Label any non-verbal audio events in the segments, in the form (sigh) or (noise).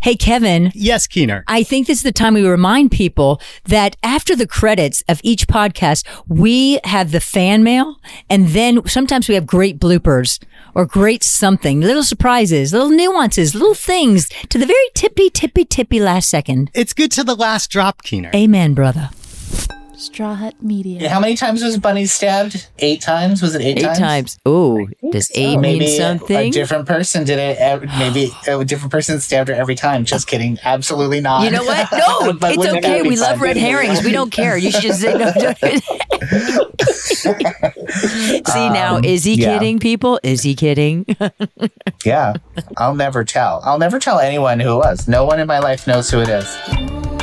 Hey, Kevin. Yes, Keener. I think this is the time we remind people that after the credits of each podcast, we have the fan mail and then sometimes we have great bloopers or great something, little surprises, little nuances, little things to the very tippy, tippy, tippy last second. It's good to the last drop, Keener. Amen, brother. Straw Hut Media. How many times was Bunny stabbed? Eight times? Was it eight, Eight times. Oh, does eight mean maybe something? A different person did it. ev- Maybe a different person stabbed her every time. Just kidding. Absolutely not. You know what? (laughs) No, But it's okay. We love fun? red herrings. We don't care. You should just say no. (laughs) See now, is he Um, yeah. kidding? People, is he kidding? (laughs) Yeah. I'll never tell. I'll never tell anyone who it was. No one in my life knows who it is.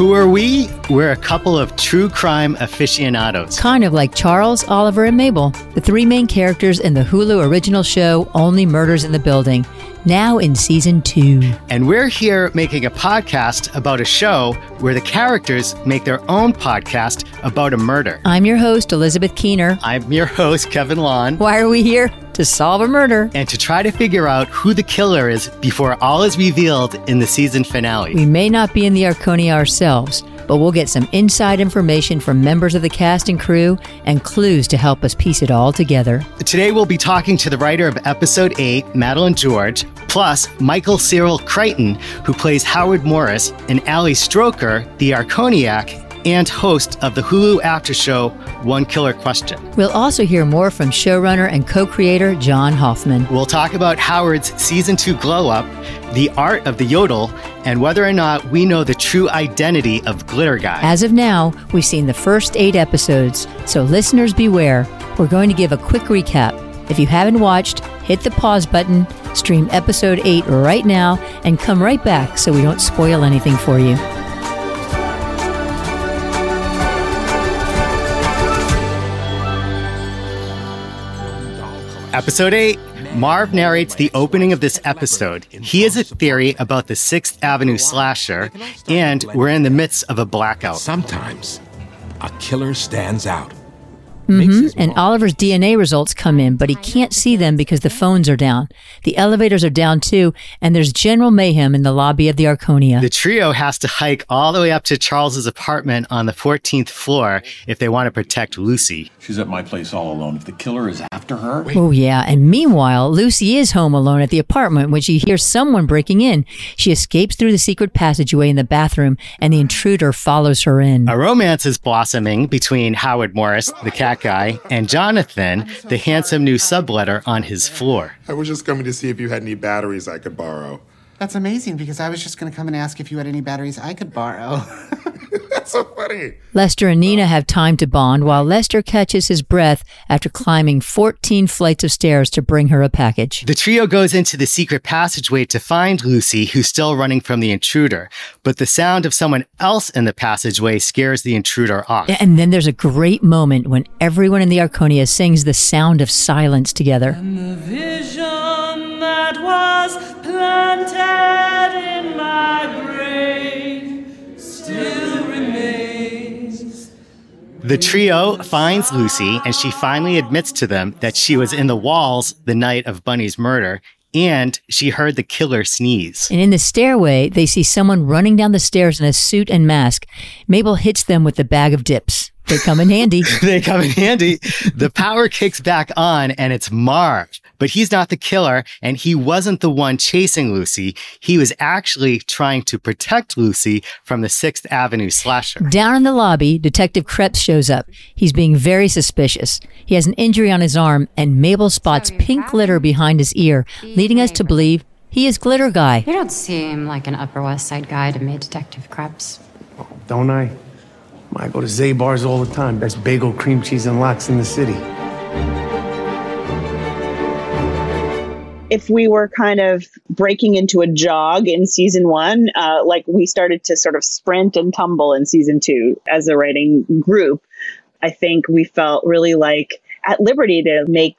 Who are we? We're a couple of true crime aficionados. kind of like Charles, Oliver, and Mabel, the three main characters in the Hulu original show Only Murders in the Building, now in season two. And we're here making a podcast about a show where the characters make their own podcast about a murder. I'm your host, Elizabeth Keener. I'm your host, Kevin Lawn. Why are we here? To solve a murder. And to try to figure out who the killer is before all is revealed in the season finale. We may not be in the Arconia ourselves, but we'll get some inside information from members of the cast and crew and clues to help us piece it all together. Today we'll be talking to the writer of episode 8, Madeline George, plus Michael Cyril Creighton, who plays Howard Morris, and Ali Stroker, the Arconiac, and host of the Hulu after show One Killer Question. We'll also hear more from showrunner and co creator John Hoffman. We'll talk about Howard's season 2 glow up, the art of the yodel, and whether or not we know the true identity of Glitter Guy. As of now, we've seen the first eight episodes, so listeners beware. We're going to give a quick recap. If you haven't watched, hit the pause button, stream episode 8 right now, and come right back so we don't spoil anything for you. Episode 8 Marv narrates the opening of this episode. He has a theory about the 6th Avenue slasher, and we're in the midst of a blackout. Sometimes a killer stands out. Mhm, And Oliver's DNA results come in, but he can't see them because the phones are down. The elevators are down too, and there's general mayhem in the lobby of the Arconia. The trio has to hike all the way up to Charles's apartment on the 14th floor if they want to protect Lucy. She's at my place all alone. If the killer is after her, Oh, yeah. And meanwhile, Lucy is home alone at the apartment when she hears someone breaking in. She escapes through the secret passageway in the bathroom, and the intruder follows her in. A romance is blossoming between Howard Morris, the cat guy, and Jonathan, the handsome new subletter on his floor. I was just coming to see if you had any batteries I could borrow. That's amazing because I was just going to come and ask if you had any batteries I could borrow. (laughs) That's so funny. Lester and Nina have time to bond while Lester catches his breath after climbing 14 flights of stairs to bring her a package. The trio goes into the secret passageway to find Lucy, who's still running from the intruder, but the sound of someone else in the passageway scares the intruder off. And then there's a great moment when everyone in the Arconia sings the sound of silence together. The vision that was planted in my The trio finds Lucy, and she finally admits to them that she was in the walls the night of Bunny's murder, and she heard the killer sneeze. And in the stairway, they see someone running down the stairs in a suit and mask. Mabel hits them with the bag of dips. They come in handy. (laughs) they come in handy. The power kicks back on, and it's Marv. But he's not the killer, and he wasn't the one chasing Lucy. He was actually trying to protect Lucy from the 6th Avenue slasher. Down in the lobby, Detective Kreps shows up. He's being very suspicious. He has an injury on his arm, and Mabel spots pink glitter behind his ear, leading us to believe he is Glitter Guy. You don't seem like an Upper West Side guy to me, Detective Kreps. Don't I? I go to Zabar's all the time. Best bagel, cream cheese, and lox in the city. if we were kind of breaking into a jog in season one, uh, like we started to sort of sprint and tumble in season two as a writing group, I think we felt really like at liberty to make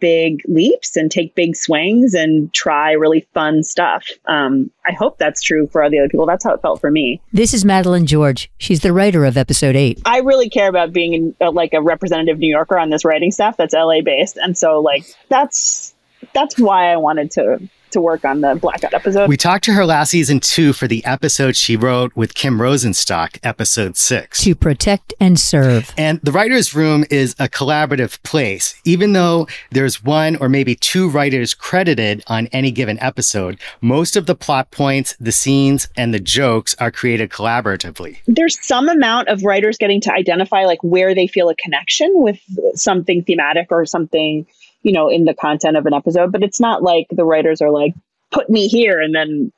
big leaps and take big swings and try really fun stuff. Um, I hope that's true for all the other people. That's how it felt for me. This is Madeline George. She's the writer of episode eight. I really care about being in, uh, like a representative New Yorker on this writing staff that's LA based, and so like that's that's why I wanted to to work on the Blackout episode. We talked to her last season two for the episode she wrote with Kim Rosenstock, episode six. To protect and serve. And the writer's room is a collaborative place. Even though there's one or maybe two writers credited on any given episode, most of the plot points, the scenes, and the jokes are created collaboratively. There's some amount of writers getting to identify like where they feel a connection with something thematic or something you know, in the content of an episode, but it's not like the writers are like, put me here and then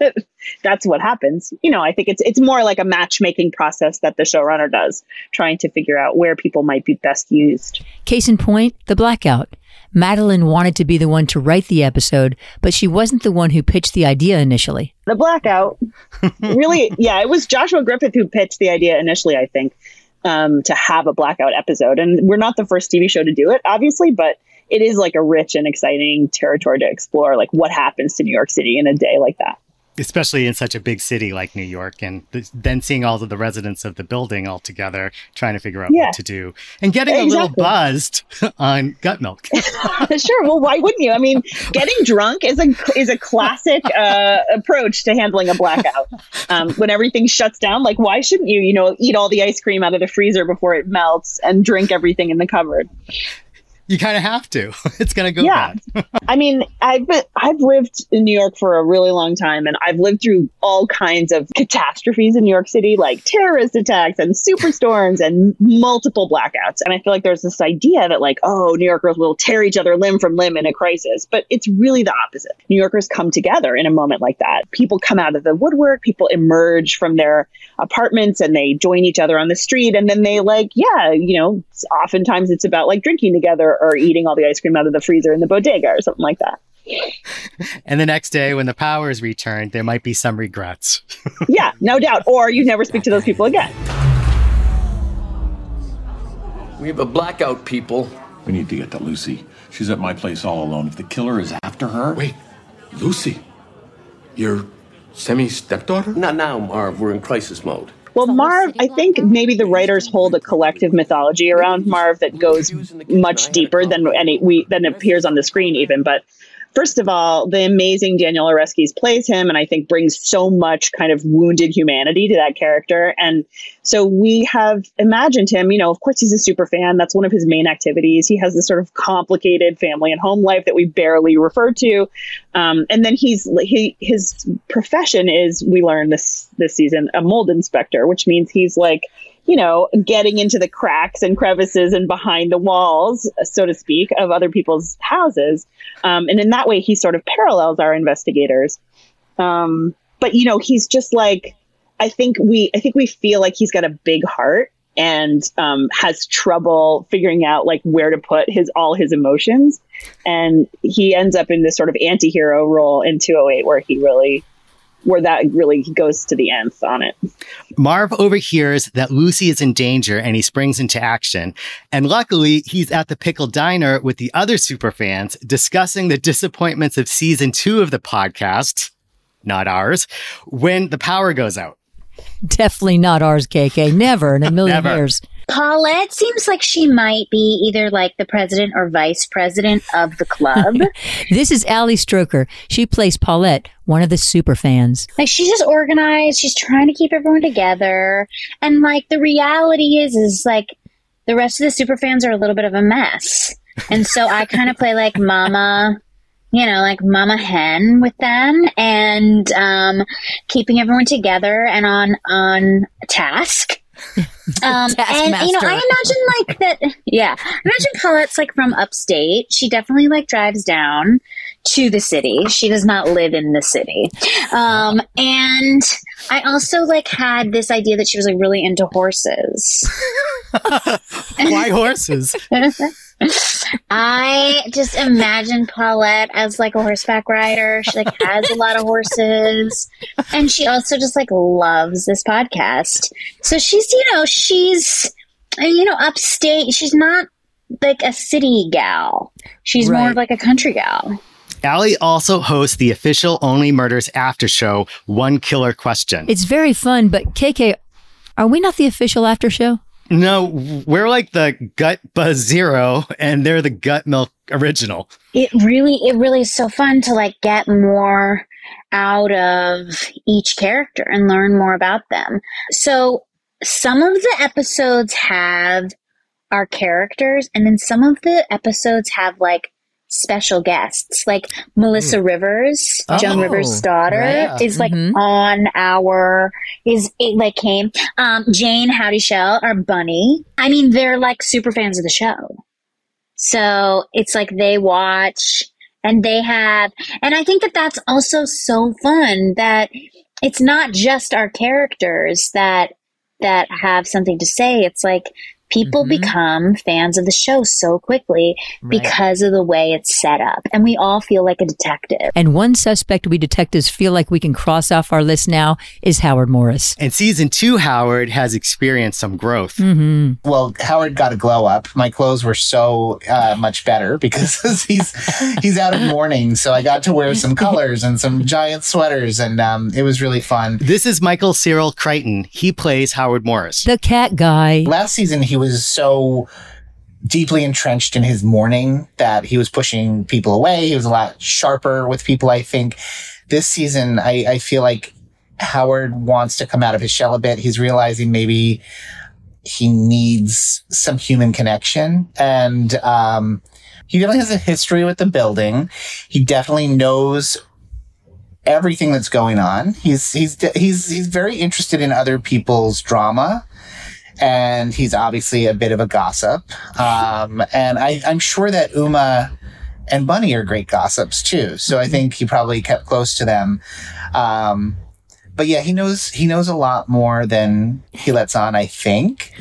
(laughs) that's what happens. You know, I think it's it's more like a matchmaking process that the showrunner does, trying to figure out where people might be best used. Case in point, the blackout. Madeline wanted to be the one to write the episode, but she wasn't the one who pitched the idea initially. The blackout, (laughs) really, yeah, it was Joshua Griffith who pitched the idea initially, I think, um, to have a blackout episode. And we're not the first TV show to do it, obviously, but it is like a rich and exciting territory to explore like what happens to New York City in a day like that especially in such a big city like New York, and th- then seeing all of the residents of the building all together, trying to figure out yeah. what to do, and getting exactly. a little buzzed (laughs) on gut milk. (laughs) (laughs) sure. Well, why wouldn't you? I mean, getting drunk is a is a classic uh, approach to handling a blackout. Um, when everything shuts down, like why shouldn't you? You know, eat all the ice cream out of the freezer before it melts and drink everything in the cupboard you kind of have to. (laughs) It's going to go yeah. bad. (laughs) I mean, I've been, I've lived in New York for a really long time, and I've lived through all kinds of catastrophes in New York City, like terrorist attacks and superstorms and multiple blackouts. And I feel like there's this idea that like, oh, New Yorkers will tear each other limb from limb in a crisis, but it's really the opposite. New Yorkers come together in a moment like that. People come out of the woodwork. People emerge from their apartments and they join each other on the street, and then they like, yeah, you know, oftentimes it's about like drinking together or, eating all the ice cream out of the freezer in the bodega or something like that. And the next day, when the power is returned, there might be some regrets. (laughs) yeah, no doubt. Or you never speak to those people again. We have a blackout, people. We need to get to Lucy. She's at my place all alone. If the killer is after her. Wait, Lucy? Your semi stepdaughter? Not now, Marv. We're in crisis mode. Well, Marv, I think maybe the writers hold a collective mythology around Marv that goes much deeper than any we than appears on the screen even. But first of all, the amazing Daniel Oreskes plays him, and I think brings so much kind of wounded humanity to that character. And so we have imagined him. You know, of course, he's a super fan. That's one of his main activities. He has this sort of complicated family and home life that we barely refer to. Um, and then he's he his profession is we learned this this season a mold inspector, which means he's like you know, getting into the cracks and crevices and behind the walls, so to speak, of other people's houses. Um, and in that way, he sort of parallels our investigators. Um, but you know, he's just like, I think we, I think we feel like he's got a big heart and um, has trouble figuring out like where to put his all his emotions, and he ends up in this sort of anti-hero role in 208 where he really where that really goes to the nth on it. Marv overhears that Lucy is in danger and he springs into action. And luckily, he's at the Pickle Diner with the other superfans discussing the disappointments of season two of the podcast, not ours, when the power goes out. Definitely not ours, KK. Never in a million years. Paulette seems like she might be either like the president or vice president of the club. (laughs) this is Ali Stroker. She plays Paulette, one of the super fans. Like she's just organized. She's trying to keep everyone together. And like the reality is, is like the rest of the super fans are a little bit of a mess. And so I kind of play like mama, you know, like mama hen with them and um, keeping everyone together and on on task. (laughs) Um, (laughs) and you know, I imagine like that. Yeah, imagine Paulette's like from upstate. She definitely like drives down to the city. She does not live in the city. Um, and I also like had this idea that she was like really into horses. (laughs) Why horses? I just imagine Paulette as like a horseback rider. She like has a lot of horses, and she also just like loves this podcast. So she's you know she's uh, you know upstate. She's not like a city gal. She's more of like a country gal. Ali also hosts the official Only Murders after show, One Killer Question. It's very fun, but KK, are we not the official after show? No, we're like the Gut Buzz Zero, and they're the Gut Milk Original. It really, it really is so fun to like get more out of each character and learn more about them. So some of the episodes have our characters, and then some of the episodes have like special guests, like Melissa Rivers, Joan Oh, Rivers' daughter, right. is like Mhm. on our is it like came. Um, Jayne Houdyshell, our bunny. I mean, they're like super fans of the show. So it's like they watch and they have, and I think that that's also so fun that it's not just our characters that, that have something to say. It's like people become fans of the show so quickly Right. because of the way it's set up. And we all feel like a detective. And one suspect we detectives feel like we can cross off our list now is Howard Morris. And season two, Howard has experienced some growth. Mm-hmm. Well, Howard got a glow up. My clothes were so uh, much better (laughs) because he's he's out of mourning. So I got to wear some colors and some giant sweaters, and um, it was really fun. This is Michael Cyril Creighton. He plays Howard Morris. The cat guy. Last season, he was so deeply entrenched in his mourning that he was pushing people away. He was a lot sharper with people, I think. This season, I, I feel like Howard wants to come out of his shell a bit. He's realizing maybe he needs some human connection. And um, he definitely has a history with the building. He definitely knows everything that's going on. He's he's he's he's very interested in other people's drama and he's obviously a bit of a gossip. Um, and I, I'm sure that Uma and Bunny are great gossips too. So I think he probably kept close to them. Um, but yeah, he knows he knows a lot more than he lets on. I think,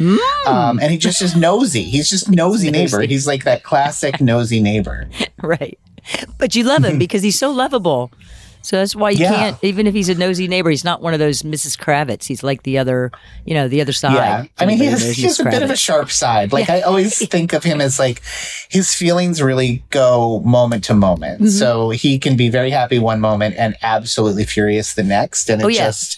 um, and he just is nosy. He's just nosy neighbor. He's like that classic nosy neighbor. (laughs) right. But you love him (laughs) because he's so lovable. So that's why you Yeah. can't, even if he's a nosy neighbor, he's not one of those Mrs. Kravitz. He's like the other, you know, the other side. Yeah. I mean, he's, Everybody he has a bit of a sharp side. Like, Yeah. I always think of him as like his feelings really go moment to moment. Mhm. So he can be very happy one moment and absolutely furious the next. And it Oh, yeah. just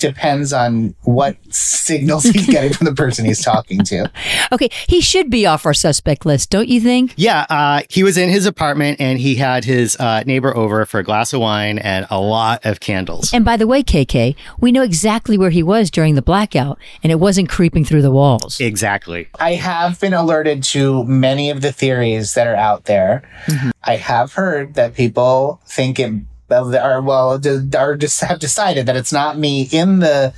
depends on what signals he's (laughs) getting from the person he's talking to. Okay, he should be off our suspect list, don't you think? Yeah, uh, he was in his apartment and he had his uh, neighbor over for a glass of wine and a lot of candles. And by the way, KK, we know exactly where he was during the blackout, and it wasn't creeping through the walls. Exactly. I have been alerted to many of the theories that are out there. I have heard that people think it are well are just have decided that it's not me in the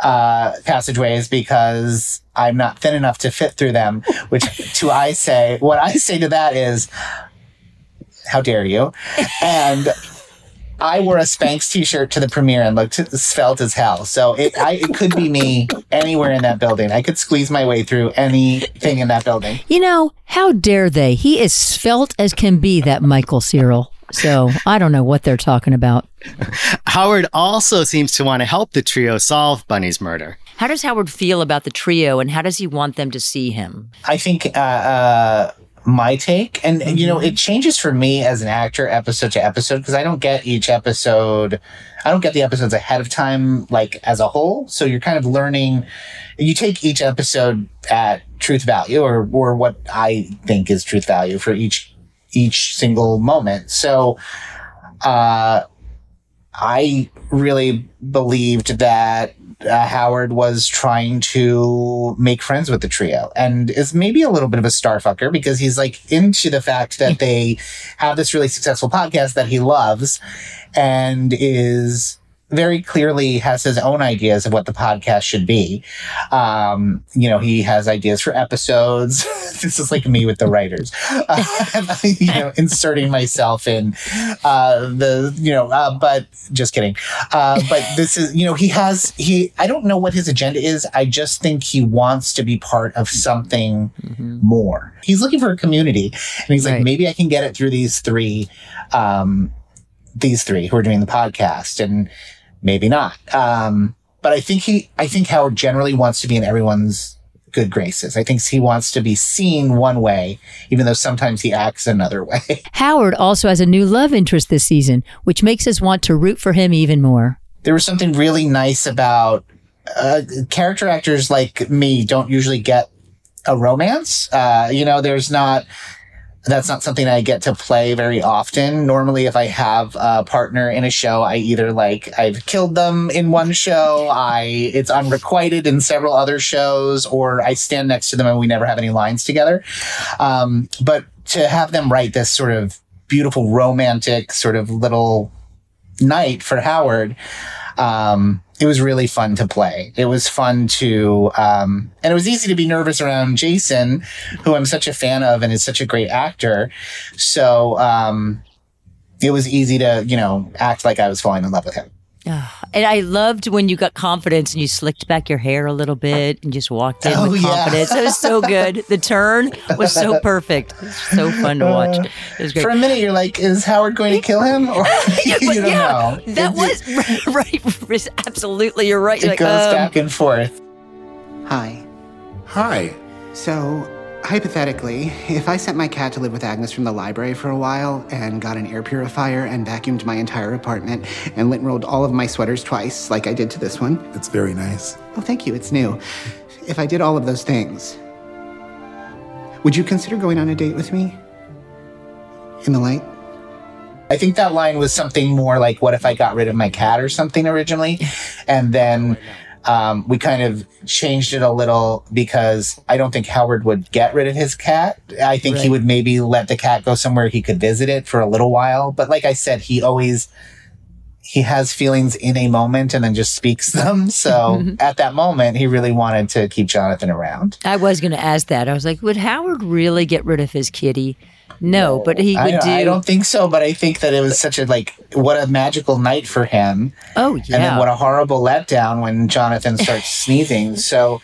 uh, passageways because I'm not thin enough to fit through them. Which (laughs) to I say, what I say to that is, how dare you? And I wore a Spanx t-shirt to the premiere and looked svelte as hell. So it, I, it could be me anywhere in that building. I could squeeze my way through anything in that building. You know, how dare they? He is svelte as can be, that Michael Cyril. So I don't know what they're talking about. Howard also seems to want to help the trio solve Bunny's murder. How does Howard feel about the trio, and how does he want them to see him? I think uh, uh, my take, and, and, you know, it changes for me as an actor episode to episode because I don't get each episode. I don't get the episodes ahead of time, like as a whole. So you're kind of learning. You take each episode at truth value, or or what I think is truth value for each each single moment. So, uh, I really believed that uh, Howard was trying to make friends with the trio and is maybe a little bit of a starfucker because he's like into the fact that (laughs) they have this really successful podcast that he loves and is very clearly has his own ideas of what the podcast should be. Um, you know, he has ideas for episodes. (laughs) this is like me with the writers, (laughs) uh, you know, inserting myself in uh, the, you know, uh, but just kidding. Uh, but this is, you know, he has, he, I don't know what his agenda is. I just think he wants to be part of something more. He's looking for a community and he's like, maybe I can get it through these three, um, these three who are doing the podcast and maybe not. Um, but I think he, I think Howard generally wants to be in everyone's good graces. I think he wants to be seen one way, even though sometimes he acts another way. (laughs) Howard also has a new love interest this season, which makes us want to root for him even more. there was something really nice about uh, character actors like me don't usually get a romance. Uh, you know, there's not. That's not something I get to play very often. Normally, if I have a partner in a show, I either like I've killed them in one show, I it's unrequited in several other shows, or I stand next to them and we never have any lines together. Um, but to have them write this sort of beautiful romantic sort of little night for Howard, um, it was really fun to play. It was fun to, um, and it was easy to be nervous around Jason, who I'm such a fan of and is such a great actor. So, um, it was easy to, you know, act like I was falling in love with him. And I loved when you got confidence and you slicked back your hair a little bit and just walked in Oh, with yeah. confidence. It was so good. The turn was so (laughs) perfect. It was so fun to watch. It was great. For a minute, you're like, is Howard going to kill him? Or (laughs) (laughs) you But don't yeah, know. That It- was right, right. Absolutely, you're right. It You're like, goes um, back and forth. Hi. Hi. So, hypothetically, if I sent my cat to live with Agnes from the library for a while and got an air purifier and vacuumed my entire apartment and lint rolled all of my sweaters twice, like I did to this one. It's very nice. Oh, thank you. It's new. If I did all of those things, would you consider going on a date with me? In the light? I think that line was something more like, what if I got rid of my cat or something originally? And then um, we kind of changed it a little because I don't think Howard would get rid of his cat. I think he would maybe let the cat go somewhere he could visit it for a little while. But like I said, he always, he has feelings in a moment and then just speaks (laughs) them. So at that moment, he really wanted to keep Jonathan around. I was going to ask that. I was like, would Howard really get rid of his kitty? No, but he I would don't, do. I don't think so, but I think that it was such a like what a magical night for him. oh yeah. And then what a horrible letdown when Jonathan starts (laughs) sneezing. So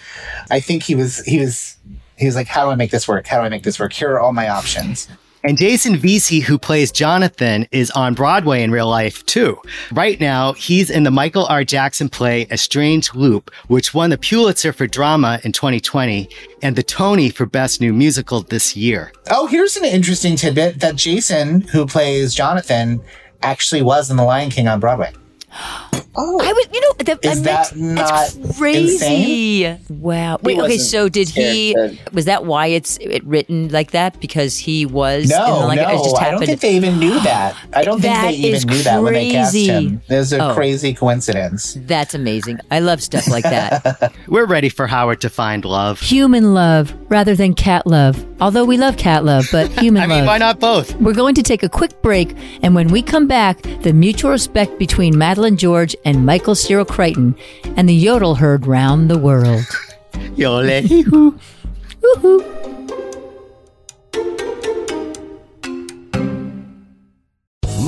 I think he was he was he was like, How do I make this work? How do I make this work? Here are all my options. And Jason Veasey, who plays Jonathan, is on Broadway in real life too. Right now, he's in the Michael R. Jackson play A Strange Loop, which won the Pulitzer for Drama in 2020 and the Tony for Best New Musical this year. Oh, here's an interesting tidbit that Jason, who plays Jonathan, actually was in The Lion King on Broadway. (gasps) Oh, I was. You know, that, Is makes- that not that's crazy. insane? Wow. Wait. Okay. So did he? scared Was that why it's it written like that? Because he was. in the No, like, no, it just I happened. don't think they even knew that. I don't think they even is knew that when they cast crazy. him. There's a Oh. crazy coincidence. That's amazing. I love stuff like that. (laughs) We're ready for Howard to find love. human love rather than cat love. Although we love cat love, but (laughs) human I mean, love. why not both? We're going to take a quick break, and when we come back, the mutual respect between Madeline George and Michael Cyril Creighton and the yodel Herd round the world. (laughs) Yole hee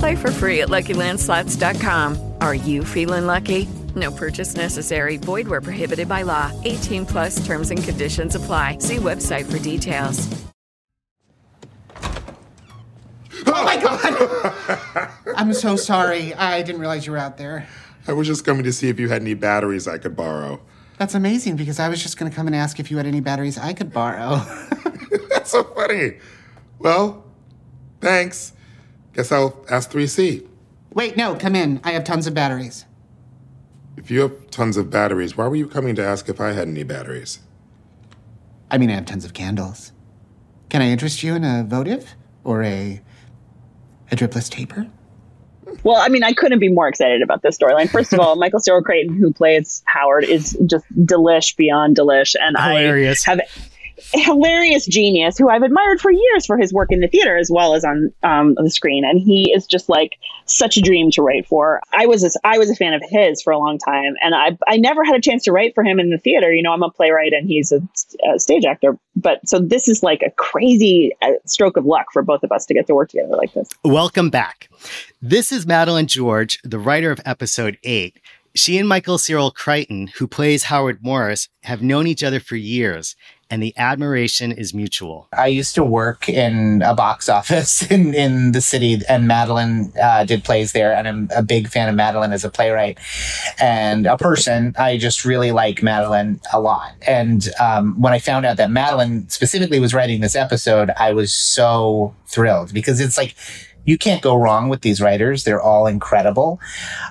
Play for free at LuckyLandSlots.com. Are you feeling lucky? No purchase necessary. Void where prohibited by law. 18 plus terms and conditions apply. See website for details. Oh my god! (laughs) I'm so sorry. I didn't realize you were out there. I was just coming to see if you had any batteries I could borrow. That's amazing because I was just going to come and ask if you had any batteries I could borrow. (laughs) (laughs) That's so funny. Well, thanks. Guess I'll ask 3C. Wait, no, come in. I have tons of batteries. If you have tons of batteries, why were you coming to ask if I had any batteries? I mean, I have tons of candles. Can I interest you in a votive or a a dripless taper? Well, I mean, I couldn't be more excited about this storyline. First of all, (laughs) Michael Cyril Creighton, who plays Howard, is just delish beyond delish, and Hilarious. I have hilarious genius who I've admired for years for his work in the theater as well as on um, the screen, and he is just like such a dream to write for. I was a, I was a fan of his for a long time, and I I never had a chance to write for him in the theater. You know, I'm a playwright and he's a, a stage actor, but so this is like a crazy uh, stroke of luck for both of us to get to work together like this. Welcome back. This is Madeline George, the writer of episode eight. She and Michael Cyril Creighton, who plays Howard Morris, have known each other for years, and the admiration is mutual. I used to work in a box (laughs) office in, in the city, and Madeline uh, did plays there. And I'm a big fan of Madeline as a playwright and a person. I just really like Madeline a lot. And um, when I found out that Madeline specifically was writing this episode, I was so thrilled because it's like, you can't go wrong with these writers. They're all incredible.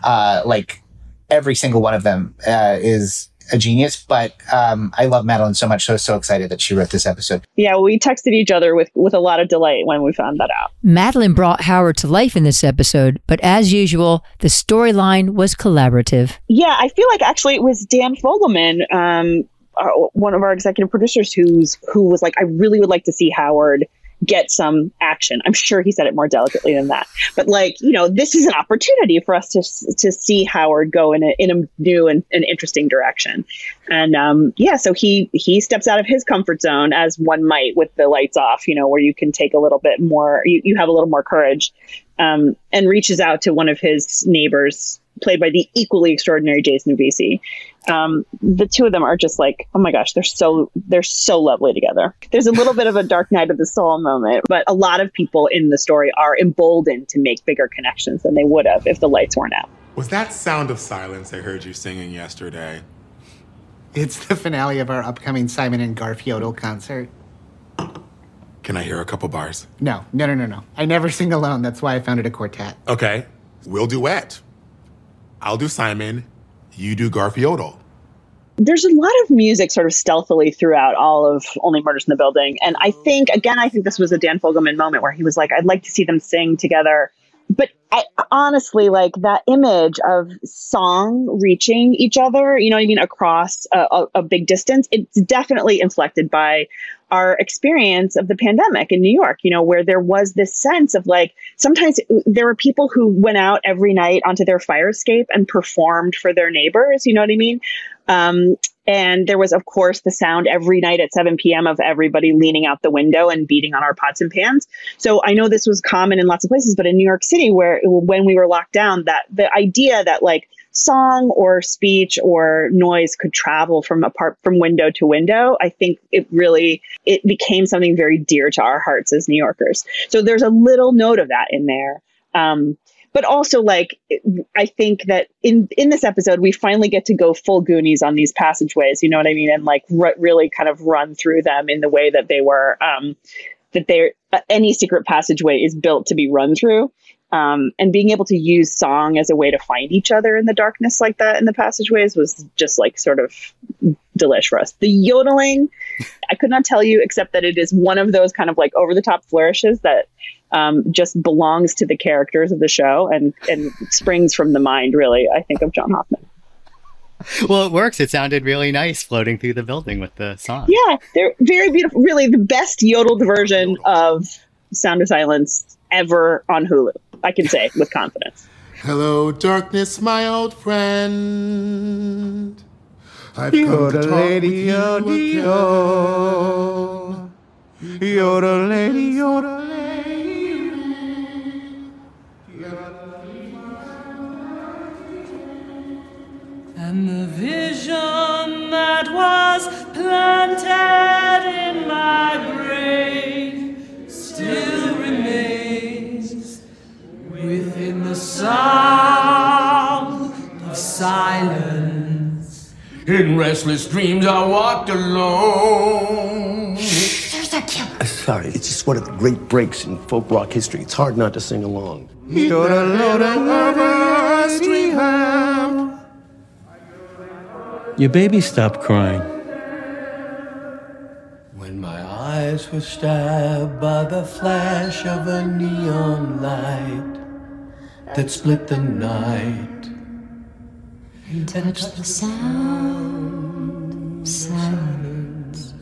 Uh, like every single one of them uh, is a genius. But um, I love Madeline so much. So so excited that she wrote this episode. Yeah, we texted each other with with a lot of delight when we found that out. Madeline brought Howard to life in this episode, but as usual, the storyline was collaborative. Yeah, I feel like actually it was Dan Fogelman, um, uh, one of our executive producers, who's who was like, I really would like to see Howard get some action. I'm sure he said it more delicately than that, but like you know, this is an opportunity for us to to see Howard go in a in a new and, an interesting direction. And um, yeah, so he he steps out of his comfort zone as one might with the lights off, you know, where you can take a little bit more, you, you have a little more courage, um, and reaches out to one of his neighbors, played by the equally extraordinary Jason Avisi. Um, the two of them are just like, oh my gosh, they're so they're so lovely together. There's a little bit of a dark night of the soul moment, but a lot of people in the story are emboldened to make bigger connections than they would have if the lights weren't out. Was that Sound of Silence I heard you singing yesterday? It's the finale of our upcoming Simon and Garfield concert. Can I hear a couple bars? No, no, no, no, no. I never sing alone. That's why I founded a quartet. Okay, we'll duet. I'll do Simon, you do Garfiodal. there's a lot of music sort of stealthily throughout all of Only Murders in the Building. And I think, again, I think this was a Dan Fogelman moment where he was like, I'd like to see them sing together. But I honestly like that image of song reaching each other, you know what I mean, across a, a, a big distance. It's definitely inflected by our experience of the pandemic in New York, you know, where there was this sense of like sometimes there were people who went out every night onto their fire escape and performed for their neighbors, you know what I mean? Um, and there was, of course, the sound every night at 7 p.m. of everybody leaning out the window and beating on our pots and pans. So I know this was common in lots of places, but in New York City, where when we were locked down, that the idea that like song or speech or noise could travel from apart from window to window, I think it really it became something very dear to our hearts as New Yorkers. So there's a little note of that in there. Um, but also like I think that in in this episode we finally get to go full Goonies on these passageways. You know what I mean? And like r- really kind of run through them in the way that they were. Um, that they uh, any secret passageway is built to be run through. Um, and being able to use song as a way to find each other in the darkness like that in the passageways was just like sort of delish for us. The yodeling, I could not tell you except that it is one of those kind of like over the top flourishes that um, just belongs to the characters of the show and and springs from the mind. Really, I think of John Hoffman. Well, it works. It sounded really nice floating through the building with the song. Yeah, they're very beautiful. Really, the best yodeled version of Sound of Silence ever on Hulu. I can say with confidence. Hello, darkness, my old friend. I've come to talk lady, with yoda, you yo. Yoda lady, yoda And restless dreams I walked alone. There's a killer. Uh, Sorry, it's just one of the great breaks in folk rock history. It's hard not to sing along. Your baby stopped crying. When my eyes were stabbed by the flash of a neon light that split the night. And touch the sound of silence.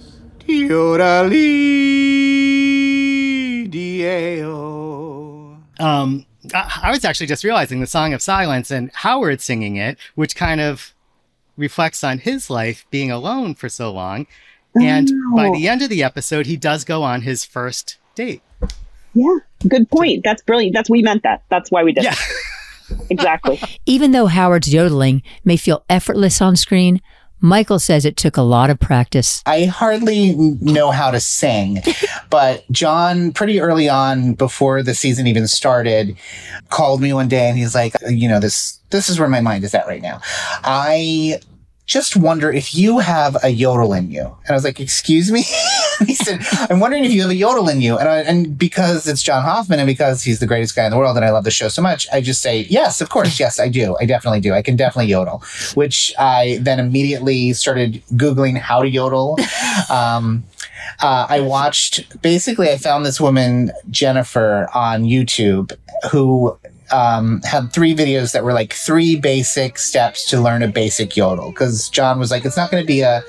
Um, I, I was actually just realizing the Song of Silence and Howard singing it, which kind of reflects on his life being alone for so long. And by the end of the episode, he does go on his first date. Yeah, good point. That's brilliant. That's we meant that. That's why we did. it. exactly. (laughs) Even though Howard's yodeling may feel effortless on screen, Michael says it took a lot of practice. I hardly know how to sing, (laughs) but John, pretty early on, before the season even started, called me one day and he's like, uh, you know, this, this is where my mind is at right now. I just wonder if you have a yodel in you. And I was like, excuse me? (laughs) he said, I'm wondering if you have a yodel in you. And, I, and because it's John Hoffman and because he's the greatest guy in the world and I love the show so much, I just say, yes, of course. Yes, I do. I definitely do. I can definitely yodel, which I then immediately started Googling how to yodel. Um, uh, I watched, basically, I found this woman, Jennifer, on YouTube who um, had three videos that were like three basic steps to learn a basic yodel. Because John was like, it's not going to be a,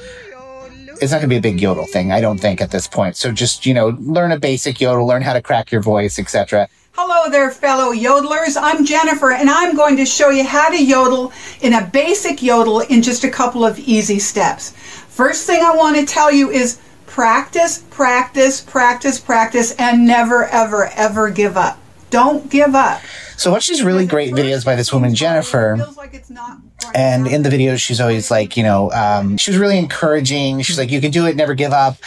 it's not going to be a big yodel thing, I don't think, at this point. So just you know, learn a basic yodel, learn how to crack your voice, etc. Hello there, fellow yodelers. I'm Jennifer, and I'm going to show you how to yodel in a basic yodel in just a couple of easy steps. First thing I want to tell you is practice, practice, practice, practice, and never, ever, ever give up. Don't give up. So watch these really great videos by this woman, Jennifer. And in the videos, she's always like, you know, um, she was really encouraging. She's like, you can do it, never give up.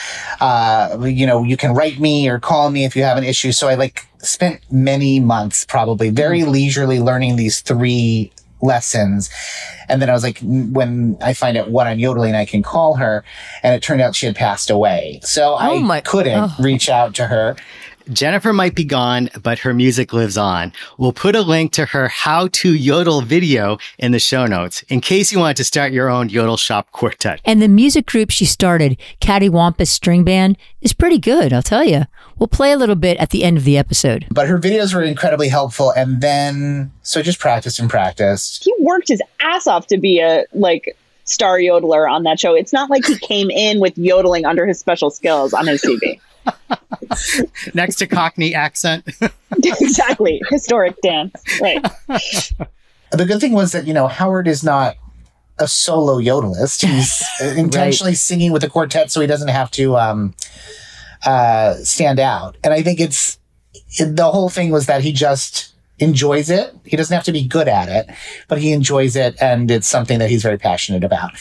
Uh, you know, you can write me or call me if you have an issue. So I like spent many months, probably very leisurely learning these three lessons. And then I was like, when I find out what I'm yodeling, I can call her. And it turned out she had passed away. So I my- couldn't oh. reach out to her. Jennifer might be gone, but her music lives on. We'll put a link to her how to yodel video in the show notes in case you want to start your own yodel shop quartet. And the music group she started, Cattywampus String Band, is pretty good, I'll tell you. We'll play a little bit at the end of the episode. But her videos were incredibly helpful. And then, so just practiced and practiced. He worked his ass off to be a like star yodeler on that show. It's not like he came in with yodeling under his special skills on his CV. (laughs) Next to Cockney accent. (laughs) exactly. Historic dance. Right. (laughs) The good thing was that, you know, Howard is not a solo yodelist. He's intentionally singing with a quartet so he doesn't have to um, uh, stand out. And I think it's it, the whole thing was that he just enjoys it. He doesn't have to be good at it, but he enjoys it and it's something that he's very passionate about.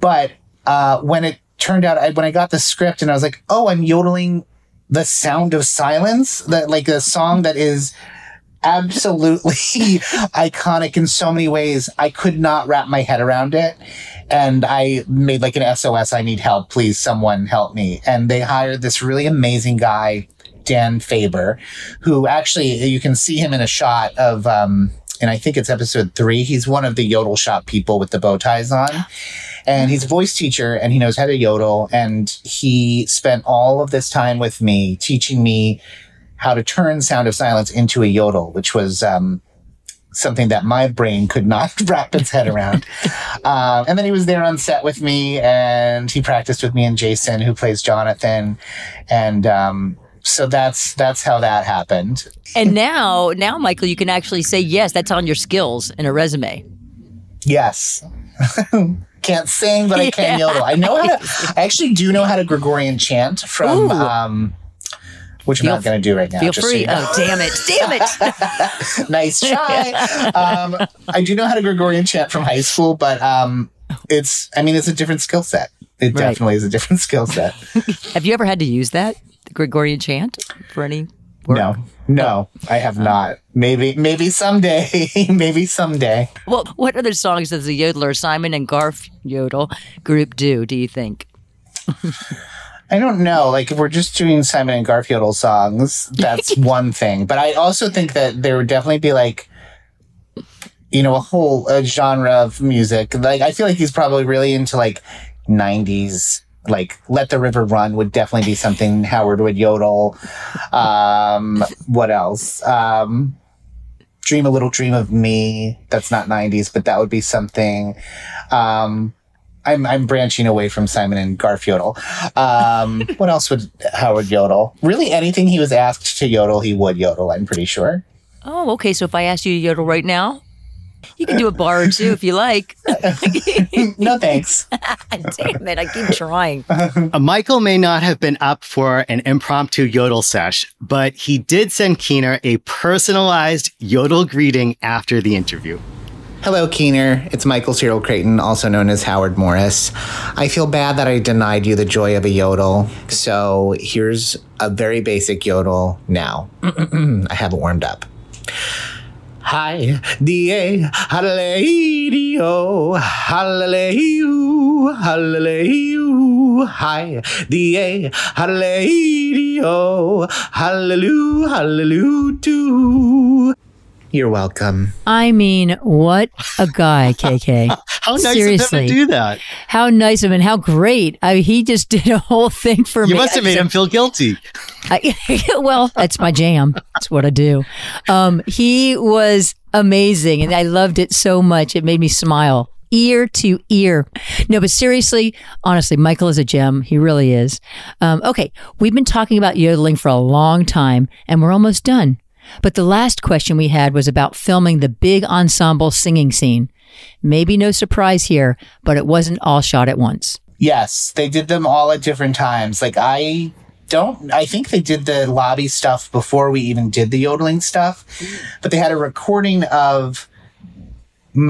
But uh, when it turned out, I, when I got the script and I was like, oh, I'm yodeling the sound of silence, that like a song that is absolutely (laughs) iconic in so many ways. I could not wrap my head around it. And I made like an SOS, I need help. Please, someone help me. And they hired this really amazing guy, Dan Faber, who actually, you can see him in a shot of, um, and I think it's episode three. He's one of the yodel shop people with the bow ties on. And he's a voice teacher and he knows how to yodel. And he spent all of this time with me teaching me how to turn Sound of Silence into a yodel, which was um, something that my brain could not (laughs) wrap its head around. um, (laughs) and then he was there on set with me, and he practiced with me and Jason, who plays Jonathan, and um, so that's that's how that happened. And now, now, Michael, you can actually say, yes, that's on your skills in a resume. Yes. (laughs) Can't sing, but I can Yeah. yodel. I know how to. (laughs) I actually do know how to Gregorian chant from. Ooh. Um, which I'm Feel- not going to do right now. Feel just so free. you know. Oh, damn it. Damn it. (laughs) nice try. um, I do know how to Gregorian chant from high school, but um, it's, I mean, it's a different skill set. It Right. definitely is a different skill set. Have you ever had to use that, the Gregorian chant, for any? No, no, I have oh. not. Maybe, maybe someday. (laughs) maybe someday. Well, what other songs does the yodeler Simon and Garf Yodel group do? Do you think? (laughs) I don't know. Like, if we're just doing Simon and Garfield songs, that's (laughs) one thing. But I also think that there would definitely be like, you know, a whole a genre of music. Like, I feel like he's probably really into like '90s. Like, "Let the River Run" would definitely be something Howard would yodel. Um, what else? Um, "Dream a Little Dream of Me." That's not '90s, but that would be something. Um, I'm I'm branching away from Simon and Garfield. Um, (laughs) what else would Howard yodel? Really, anything he was asked to yodel, he would yodel. I'm pretty sure. Oh, okay. So if I asked you to yodel right now, you can do a bar or two if you like. (laughs) no thanks. (laughs) Damn it! I keep trying. (laughs) Uh, Michael may not have been up for an impromptu yodel sesh, but he did send Keener a personalized yodel greeting after the interview. Hello, Keener. It's Michael Cyril Creighton, also known as Howard Morris. I feel bad that I denied you the joy of a yodel, so here's a very basic yodel now. (clears throat) I have it warmed up. Hi, da, hallelujah, hallelujah, hallelujah. Hi, da, hallelujah, hallelujah, hallelujah. You're welcome. I mean, what a guy, (laughs) KK. How nice Seriously. of him to do that. How nice of him and how great. I mean, he just (laughs) did a whole thing for me. You must have made him feel guilty. I, (laughs) well, that's my jam. That's what I do. Um, he was amazing and I loved it so much. It made me smile ear to ear. No, but seriously, honestly, Michael is a gem. He really is. Um, okay. We've been talking about yodeling for a long time and we're almost done. But the last question we had was about filming the big ensemble singing scene. Maybe no surprise here, but it wasn't all shot at once. Yes, they did them all at different times. Like I don't I think they did the lobby stuff before we even did the yodeling stuff. But they had a recording of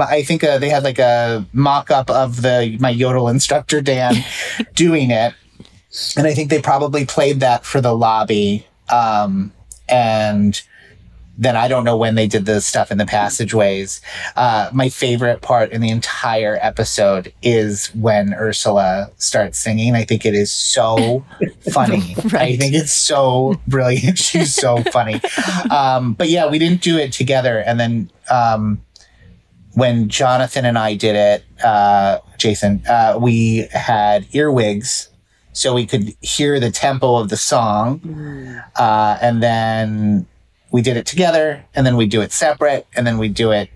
I think uh, they had like a mock-up of the my yodel instructor Dan (laughs) doing it. And I think they probably played that for the lobby um and then I don't know when they did the stuff in the passageways. Uh, my favorite part in the entire episode is when Ursula starts singing. I think it is so (laughs) funny. I think it's so brilliant. (laughs) She's so funny. Um, but yeah, we didn't do it together. And then um, when Jonathan and I did it, uh, Jason, uh, we had earwigs so we could hear the tempo of the song. Uh, and then we did it together, and then we do it separate, and then we do it,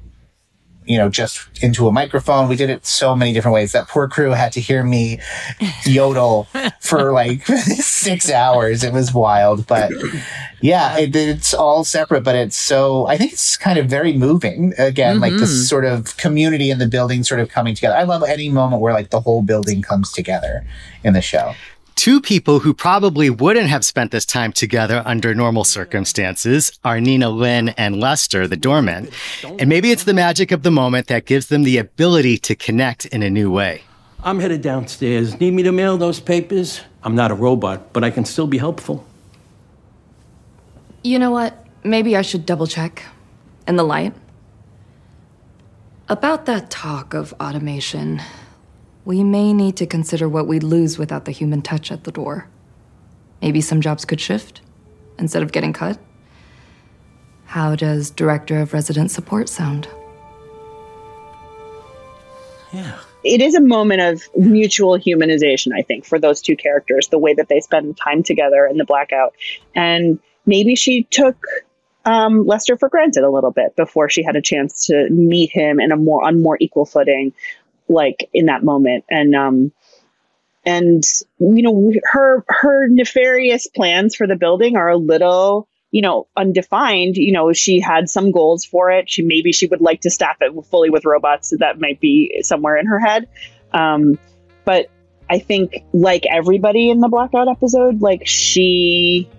you know, just into a microphone. We did it so many different ways. That poor crew had to hear me (laughs) yodel for like (laughs) six hours. It was wild, but yeah, it, it's all separate, but it's so, I think it's kind of very moving. Again, like Mhm. this sort of community in the building sort of coming together. I love any moment where like the whole building comes together in the show. Two people who probably wouldn't have spent this time together under normal circumstances are Nina Lin and Lester, the doorman. And maybe it's the magic of the moment that gives them the ability to connect in a new way. I'm headed downstairs. Need me to mail those papers? I'm not a robot, but I can still be helpful. You know what? Maybe I should double check. In the light. About that talk of automation, we may need to consider what we'd lose without the human touch at the door. Maybe some jobs could shift instead of getting cut. How does Director of Resident Support sound? Yeah. It is a moment of mutual humanization, I think, for those two characters, the way that they spend time together in the blackout. And maybe she took um, Lester for granted a little bit before she had a chance to meet him in a more on more equal footing, like in that moment. And um, and you know her her nefarious plans for the building are a little you know undefined. You know she had some goals for it she maybe she would like to staff it fully with robots that might be somewhere in her head. Um, but i think like everybody in the blackout episode like she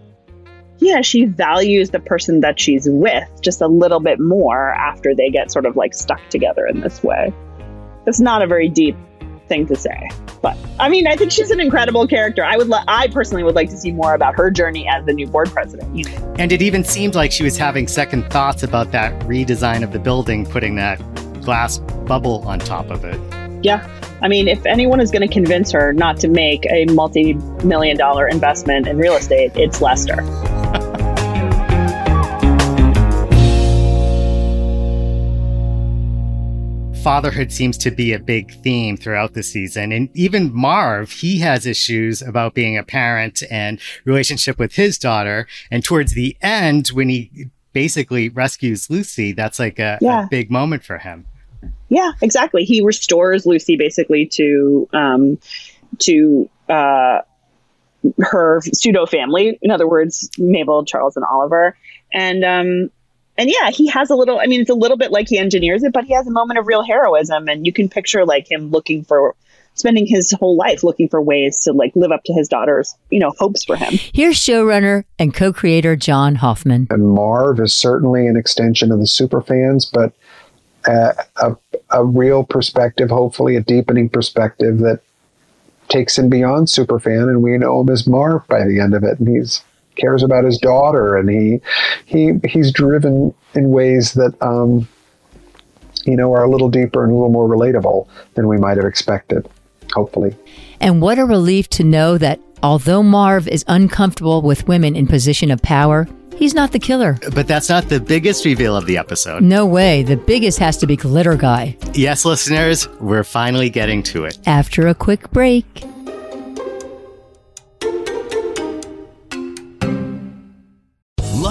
yeah she values the person that she's with just a little bit more after they get sort of like stuck together in this way it's not a very deep thing to say. But I mean, I think she's an incredible character. I would, li- I personally would like to see more about her journey as the new board president. And it even seemed like she was having second thoughts about that redesign of the building, putting that glass bubble on top of it. Yeah. I mean, if anyone is going to convince her not to make a multi million dollar investment in real estate, it's Lester. Fatherhood seems to be a big theme throughout the season. And even Marv, he has issues about being a parent and relationship with his daughter. And towards the end, when he basically rescues Lucy, that's like a, Yeah. a big moment for him. Yeah, exactly. He restores Lucy basically to um, to uh, her pseudo family. In other words, Mabel, Charles, and Oliver. And um, and yeah, he has a little. I mean, it's a little bit like he engineers it, but he has a moment of real heroism, and you can picture like him looking for spending his whole life looking for ways to like live up to his daughter's you know hopes for him. Here's showrunner and co-creator John Hoffman. And Marv is certainly an extension of the superfans, but uh, a, a real perspective, hopefully a deepening perspective that takes him beyond superfan, and we know him as Marv by the end of it, and he's cares about his daughter, and he he he's driven in ways that um, you know are a little deeper and a little more relatable than we might have expected. Hopefully. And what a relief to know that although Marv is uncomfortable with women in position of power, he's not the killer. But that's not the biggest reveal of the episode. No way. The biggest has to be Glitter Guy. Yes, listeners, we're finally getting to it. After a quick break.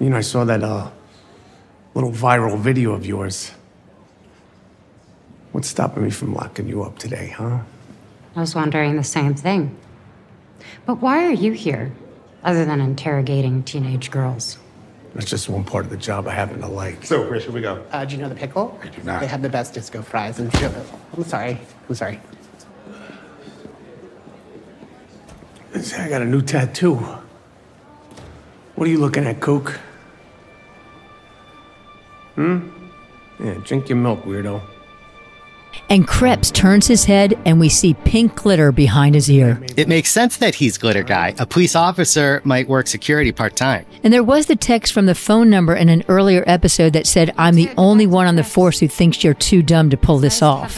You know, I saw that uh, little viral video of yours. What's stopping me from locking you up today, huh? I was wondering the same thing. But why are you here, other than interrogating teenage girls? That's just one part of the job I happen to like. So, where should we go? Uh, do you know the pickle? I do not. They have the best disco fries and I'm sorry. I'm sorry. I got a new tattoo. What are you looking at, Cook? Hmm? Yeah, drink your milk, weirdo. And Kreps turns his head and we see pink glitter behind his ear. It makes sense that he's Glitter Guy. A police officer might work security part time. And there was the text from the phone number in an earlier episode that said, I'm the only one on the force who thinks you're too dumb to pull this off.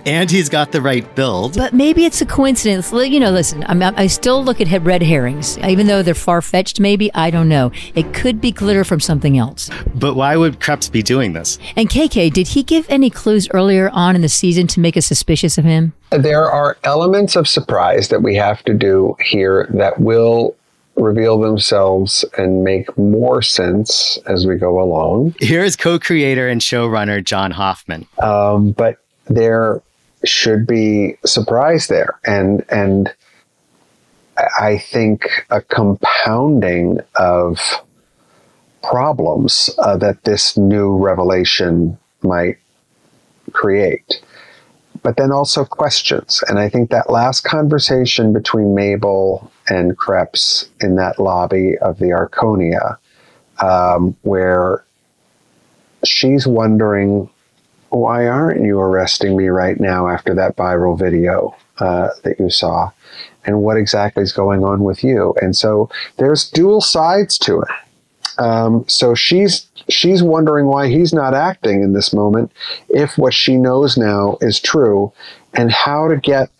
(laughs) and he's got the right build. But maybe it's a coincidence. You know, listen, I'm, I still look at red herrings. Even though they're far fetched, maybe, I don't know. It could be glitter from something else. But why would Kreps be doing this? And KK, did he give any clues earlier on in the season to make us suspicious of him? There are elements of surprise that we have to do here that will reveal themselves and make more sense as we go along. Here's co creator and showrunner John Hoffman. Um, but there should be surprise there. And, and I I think a compounding of problems uh, that this new revelation might create but then also questions. And I think that last conversation between Mabel and Kreps in that lobby of the Arconia, um, where she's wondering, why aren't you arresting me right now after that viral video uh, that you saw? And what exactly is going on with you? And so there's dual sides to it. Um, so she's she's wondering why he's not acting in this moment if what she knows now is true, and how to get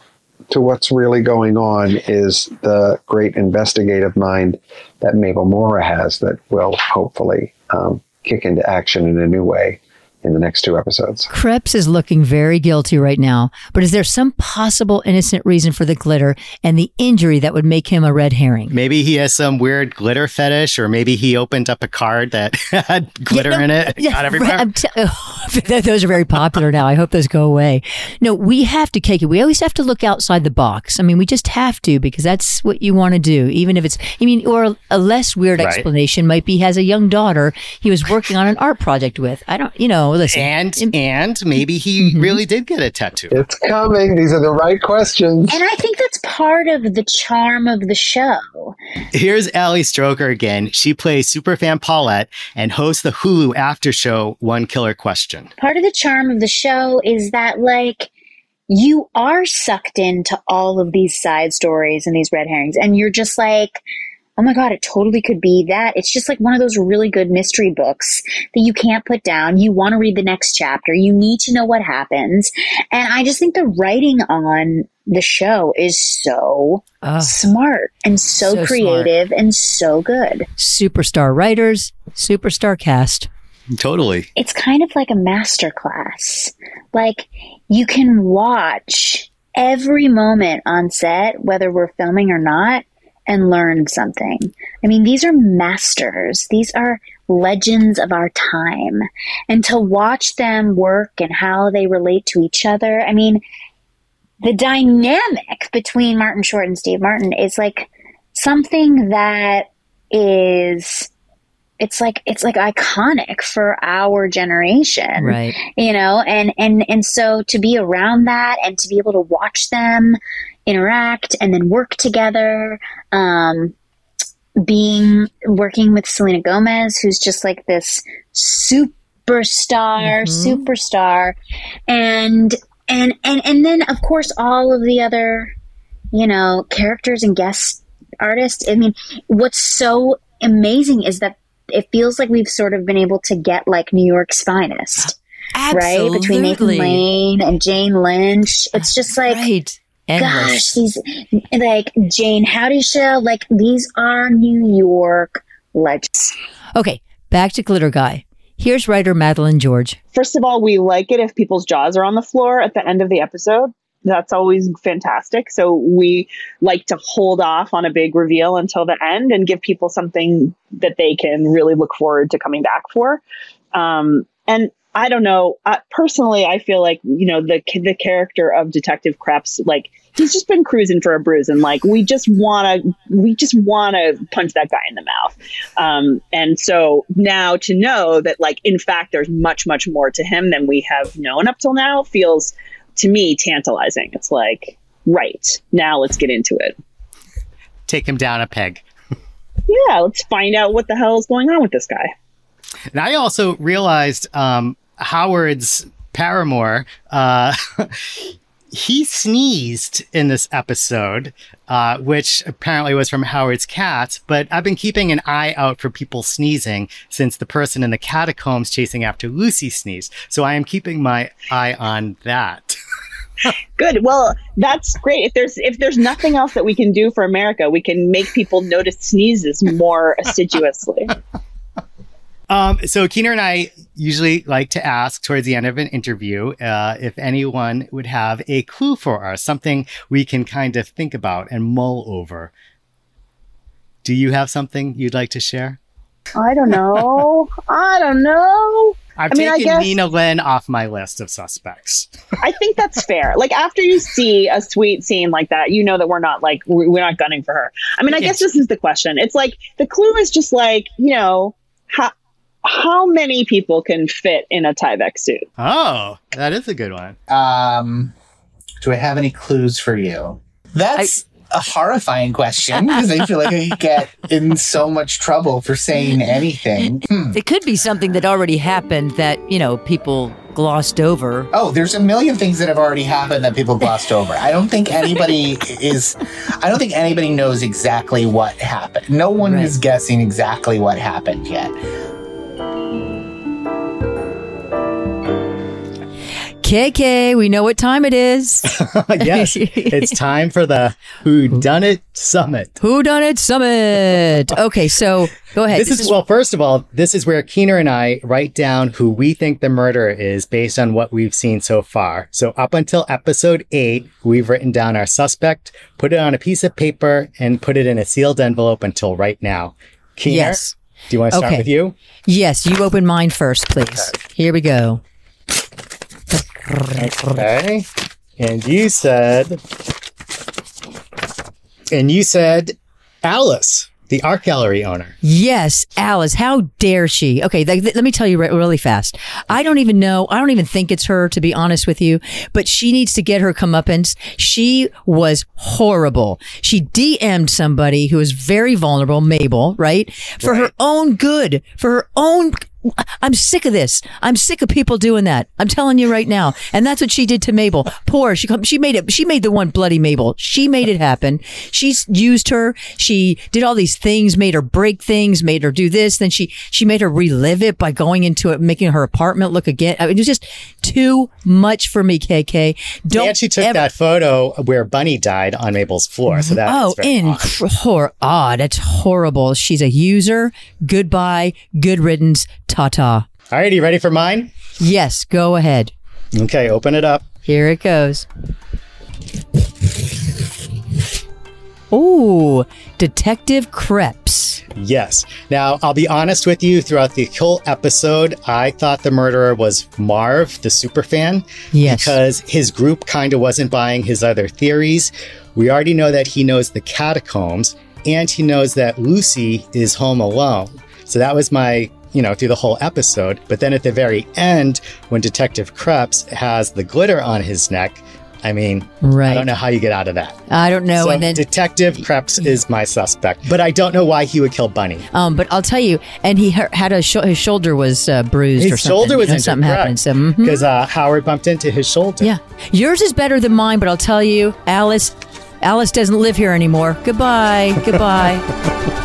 to what's really going on is the great investigative mind that Mabel Mora has that will hopefully um, kick into action in a new way in the next two episodes. Kreps is looking very guilty right now, but is there some possible innocent reason for the glitter and the injury that would make him a red herring? Maybe he has some weird glitter fetish, or maybe he opened up a card that (laughs) had glitter in it. and got everywhere. I'm t- oh, (laughs) those are very popular now. I hope those go away. No, we have to take it. We always have to look outside the box. I mean, we just have to because that's what you want to do, even if it's, I mean, or a less weird Right. explanation might be he has a young daughter he was working on an art project with. I don't, you know, listen. and and maybe he Mm-hmm. really did get a tattoo. It's coming. These are the right questions. And I think that's part of the charm of the show. Here's Ali Stroker again. She plays superfan Paulette and hosts the Hulu after show One Killer Question. Part of the charm of the show is that, like, you are sucked into all of these side stories and these red herrings, and you're just like, oh my god, it totally could be that. It's just like one of those really good mystery books that you can't put down. You want to read the next chapter, you need to know what happens. And I just think the writing on the show is so smart and so, So smart. creative and so good. Superstar writers, superstar cast. Totally. it's kind of like a master class. Like you can watch every moment on set, whether we're filming or not, and learn something. I mean, these are masters. These are legends of our time. And to watch them work and how they relate to each other, I mean, the dynamic between Martin Short and Steve Martin is like something that is it's like it's like iconic for our generation Right. you know and and and so to be around that and to be able to watch them interact and then work together um being working with Selena Gomez who's just like this superstar superstar. And and and and then of course all of the other you know characters and guest artists. I mean what's so amazing is that it feels like we've sort of been able to get like new york's finest right? Between nathan lane and jane lynch. It's just like right gosh these like Jayne Houdyshell like these are new york legends Okay, back to Glitter Guy. Here's writer Madeleine George. First of all, we like it if people's jaws are on the floor at the end of the episode. That's always fantastic. So we like to hold off on a big reveal until the end and give people something that they can really look forward to coming back for. Um, and I don't know. Uh, personally, I feel like you know the the character of Detective Kreps, like he's just been cruising for a bruise, and like we just want to, we just want to punch that guy in the mouth. Um, and so now to know that, like, in fact, there's much, much more to him than we have known up till now feels to me tantalizing. It's like, right now, let's get into it. Take him down a peg. Yeah, let's find out what the hell is going on with this guy. And I also realized um, Howard's paramour, uh, (laughs) he sneezed in this episode, uh, which apparently was from Howard's cat. But I've been keeping an eye out for people sneezing since the person in the catacombs chasing after Lucy sneezed. So I am keeping my eye on that. (laughs) Good. Well, that's great. If there's if there's nothing else that we can do for America, we can make people notice sneezes more assiduously. (laughs) Um, so Keener and I usually like to ask towards the end of an interview uh, if anyone would have a clue for us, something we can kind of think about and mull over. Do you have something you'd like to share? I don't know. I don't know. (laughs) I've I mean, I taken guess- Nina Lin off my list of suspects. (laughs) I think that's fair. Like after you see a sweet scene like that, you know that we're not like we're we're not gunning for her. I mean, I guess this is the question. It's like the clue is just like you know how how many people can fit in a Tyvek suit. Oh, that is a good one. Um, do I have any clues for you? That's a horrifying question because I feel like I get in so much trouble for saying anything. Hmm. It could be something that already happened that, you know, people glossed over. Oh, there's a million things that have already happened that people glossed over. I don't think anybody is. I don't think anybody knows exactly what happened. No one is guessing exactly what happened yet. KK, we know what time it is. (laughs) yes, it's (laughs) time for the Who Done It Summit. Who Done It Summit. Okay, so go ahead. This, is, well, first of all, this is where Keener and I write down who we think the murderer is based on what we've seen so far. So up until episode eight, we've written down our suspect, put it on a piece of paper, and put it in a sealed envelope until right now. Keener, Yes. do you want to start Okay. with you? Yes, you open mine first, please. Here we go. Okay. And you said, and you said Alice, the art gallery owner. Yes, Alice, how dare she? Okay, th- th- let me tell you re- really fast. I don't even know, I don't even think it's her, to be honest with you, but she needs to get her comeuppance. She was horrible. She DM'd somebody who was very vulnerable, Mabel, right? For her own good, for her own. I'm sick of this. I'm sick of people doing that. I'm telling you right now. And that's what she did to Mabel. Poor. She come, she made it. She made the one bloody Mabel. She made it happen. She's used her. She did all these things, made her break things, made her do this. Then she, she made her relive it by going into it, making her apartment look again. I mean, it was just too much for me, KK. Don't and she took ever- that photo where Bunny died on Mabel's floor. So that oh, very odd. hor- ah, that's horrible. She's a user. Goodbye. Good riddance. Ta ta. All right, you ready for mine? Yes, go ahead. Okay, open it up. Here it goes. Ooh, Detective Kreps. Yes. Now, I'll be honest with you, throughout the whole episode, I thought the murderer was Marv, the superfan. Yes. Because his group kind of wasn't buying his other theories. We already know that he knows the catacombs and he knows that Lucy is home alone. So that was my, you know, through the whole episode. But then at the very end, when Detective Kreps has the glitter on his neck, I mean, Right. I don't know how you get out of that. I don't know. So and then, Detective Kreps is my suspect, but I don't know why he would kill Bunny. um, but I'll tell you, and he had a sho- his shoulder was uh, bruised or His something. shoulder you was know, injured, something happened. So, because uh, Howard bumped into his shoulder. yeah, yours is better than mine. But I'll tell you, Alice, Alice doesn't live here anymore. Goodbye. Goodbye. (laughs)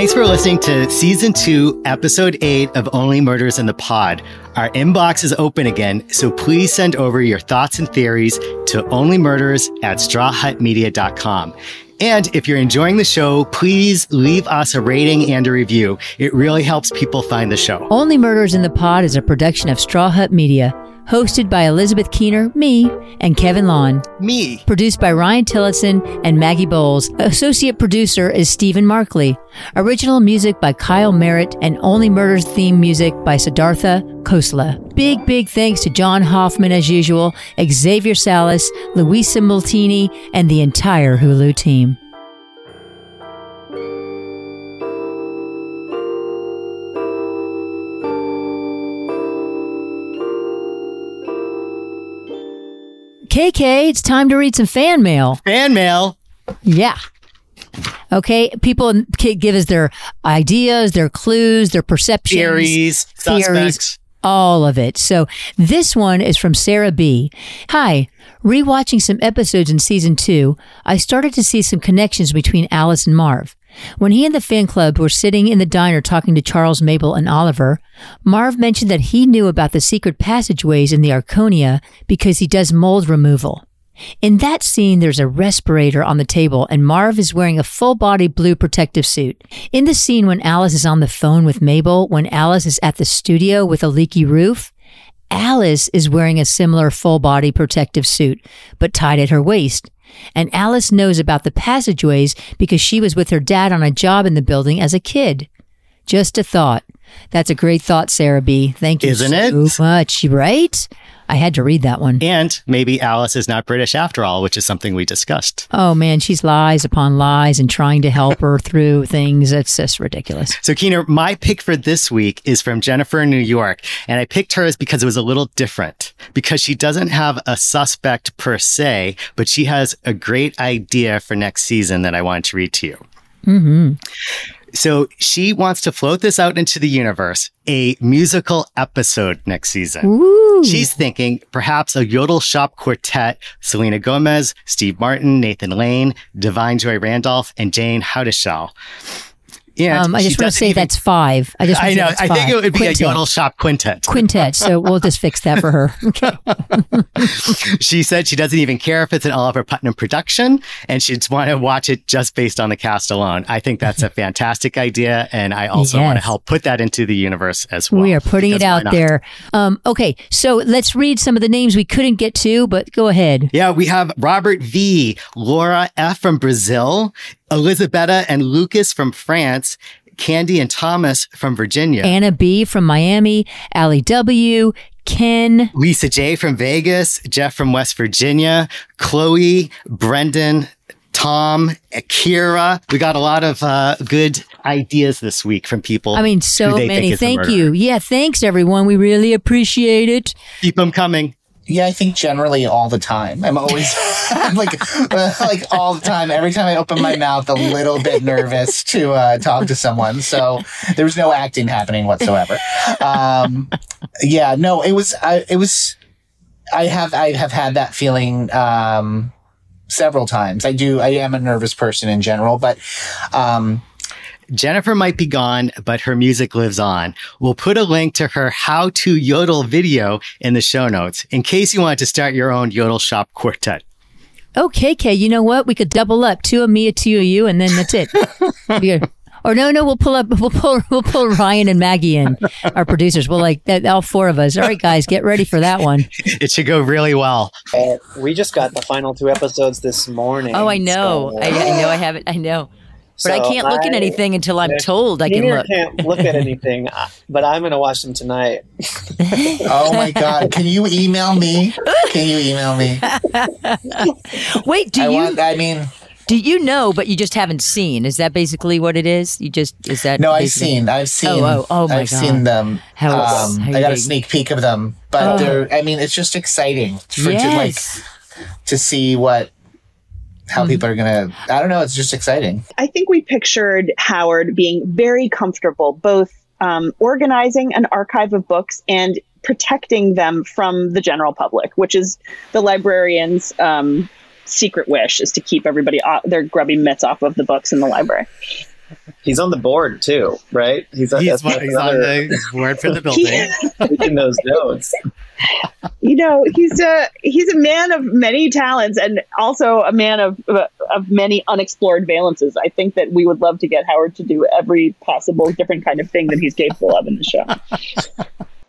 Thanks for listening to season two, episode eight of Only Murders in the Pod. Our inbox is open again, so please send over your thoughts and theories to onlymurders at strawhutmedia.com. And if you're enjoying the show, please leave us a rating and a review. It really helps people find the show. Only Murders in the Pod is a production of Straw Hut Media, hosted by Elizabeth Keener, me, and Kevin Lawn. Me. Produced by Ryan Tillotson and Maggie Bowles. Associate producer is Stephen Markley. Original music by Kyle Merritt and Only Murders theme music by Siddhartha Khosla. Big, big thanks to John Hoffman as usual, Xavier Salas, Luisa Multini, and the entire Hulu team. KK, it's time to read some fan mail. Fan mail? Yeah. Okay, people give us their ideas, their clues, their perceptions, Theories, suspects. all of it. So this one is from Sarah B. Hi, rewatching some episodes in season two, I started to see some connections between Alice and Marv. When he and the fan club were sitting in the diner talking to Charles, Mabel, and Oliver, Marv mentioned that he knew about the secret passageways in the Arconia because he does mold removal. In that scene, there's a respirator on the table, and Marv is wearing a full body blue protective suit. In the scene when Alice is on the phone with Mabel, when Alice is at the studio with a leaky roof, Alice is wearing a similar full body protective suit, but tied at her waist. And Alice knows about the passageways because she was with her dad on a job in the building as a kid. Just a thought. That's a great thought, Sarah B. Thank you Isn't so it? much. Right? I had to read that one. And maybe Alice is not British after all, which is something we discussed. Oh man, she's lies upon lies and trying to help her through things. It's just ridiculous. So, Keener, my pick for this week is from Jennifer in New York. And I picked hers because it was a little different, because she doesn't have a suspect per se, but she has a great idea for next season that I wanted to read to you. Mm-hmm. So she wants to float this out into the universe, a musical episode next season. Ooh. She's thinking perhaps a Yodel Shop quartet, Selena Gomez, Steve Martin, Nathan Lane, Da'Vine Joy Randolph, and Jayne Houdyshell. And Um, I just want to say that's five. I just I know. I think it would be Quintet. a Yodel Shop quintet. Quintet. So we'll just fix that for her. (laughs) Okay. (laughs) she said she doesn't even care if it's an Oliver Putnam production and she'd want to watch it just based on the cast alone. I think that's a (laughs) fantastic idea. And I also want to help put that into the universe as well. we are putting it out there. Um, okay, so let's read some of the names we couldn't get to, but go ahead. Yeah, we have Robert V, Laura F from Brazil, Elizabetta and Lucas from France, Candy and Thomas from Virginia. Anna B from Miami, Allie W, Ken, Lisa J from Vegas, Jeff from West Virginia, Chloe, Brendan, Tom, Akira. We got a lot of uh, good ideas this week from people. I mean, so many. Thank you. Yeah, thanks everyone. We really appreciate it. Keep them coming. Yeah, I think generally all the time. I'm always I'm (laughs) (laughs) like uh, like all the time. Every time I open my mouth, a little bit nervous to uh, talk to someone. So there was no acting happening whatsoever. Um, yeah, no, it was. I, it was. I have. I have had that feeling. Um, several times. I do. I am a nervous person in general, but um, Jennifer might be gone, but her music lives on. We'll put a link to her how to yodel video in the show notes in case you want to start your own yodel shop quartet. Okay, Kay, you know what? We could double up. Two of me, a two of you, and then that's it. (laughs) Or no, no, we'll pull up. (laughs) We'll pull. We'll pull Ryan and Maggie in, our producers. We'll like that. All four of us. All right, guys, get ready for that one. (laughs) It should go really well. Uh, we just got the final two episodes this morning. Oh, I know. so- I, I know. I have it. I know. But I can't look at anything until I'm Yeah, told I can neither look. can't look at anything, uh, but I'm going to watch them tonight. (laughs) oh my god, can you email me? Can you email me? (laughs) Wait, do I you? want- I mean, do you know, but you just haven't seen? Is that basically what it is? You just is that? No, I've seen. I've seen. Oh, oh, oh my I've god! seen them. How, um, how I got they- a sneak peek of them, but Oh. they're. I mean, it's just exciting for to like to see what how Mm-hmm. people are gonna. I don't know. It's just exciting. I think we pictured Howard being very comfortable, both um, organizing an archive of books and protecting them from the general public, which is the librarian's um, secret wish is to keep everybody off, their grubby mitts off of the books in the library. He's on the board too, right? He's, He's, that's he's on the word for the (laughs) building. taking those notes. You know, he's a he's a man of many talents and also a man of of many unexplored valences. I think that we would love to get Howard to do every possible different kind of thing that he's capable of in the show. (laughs)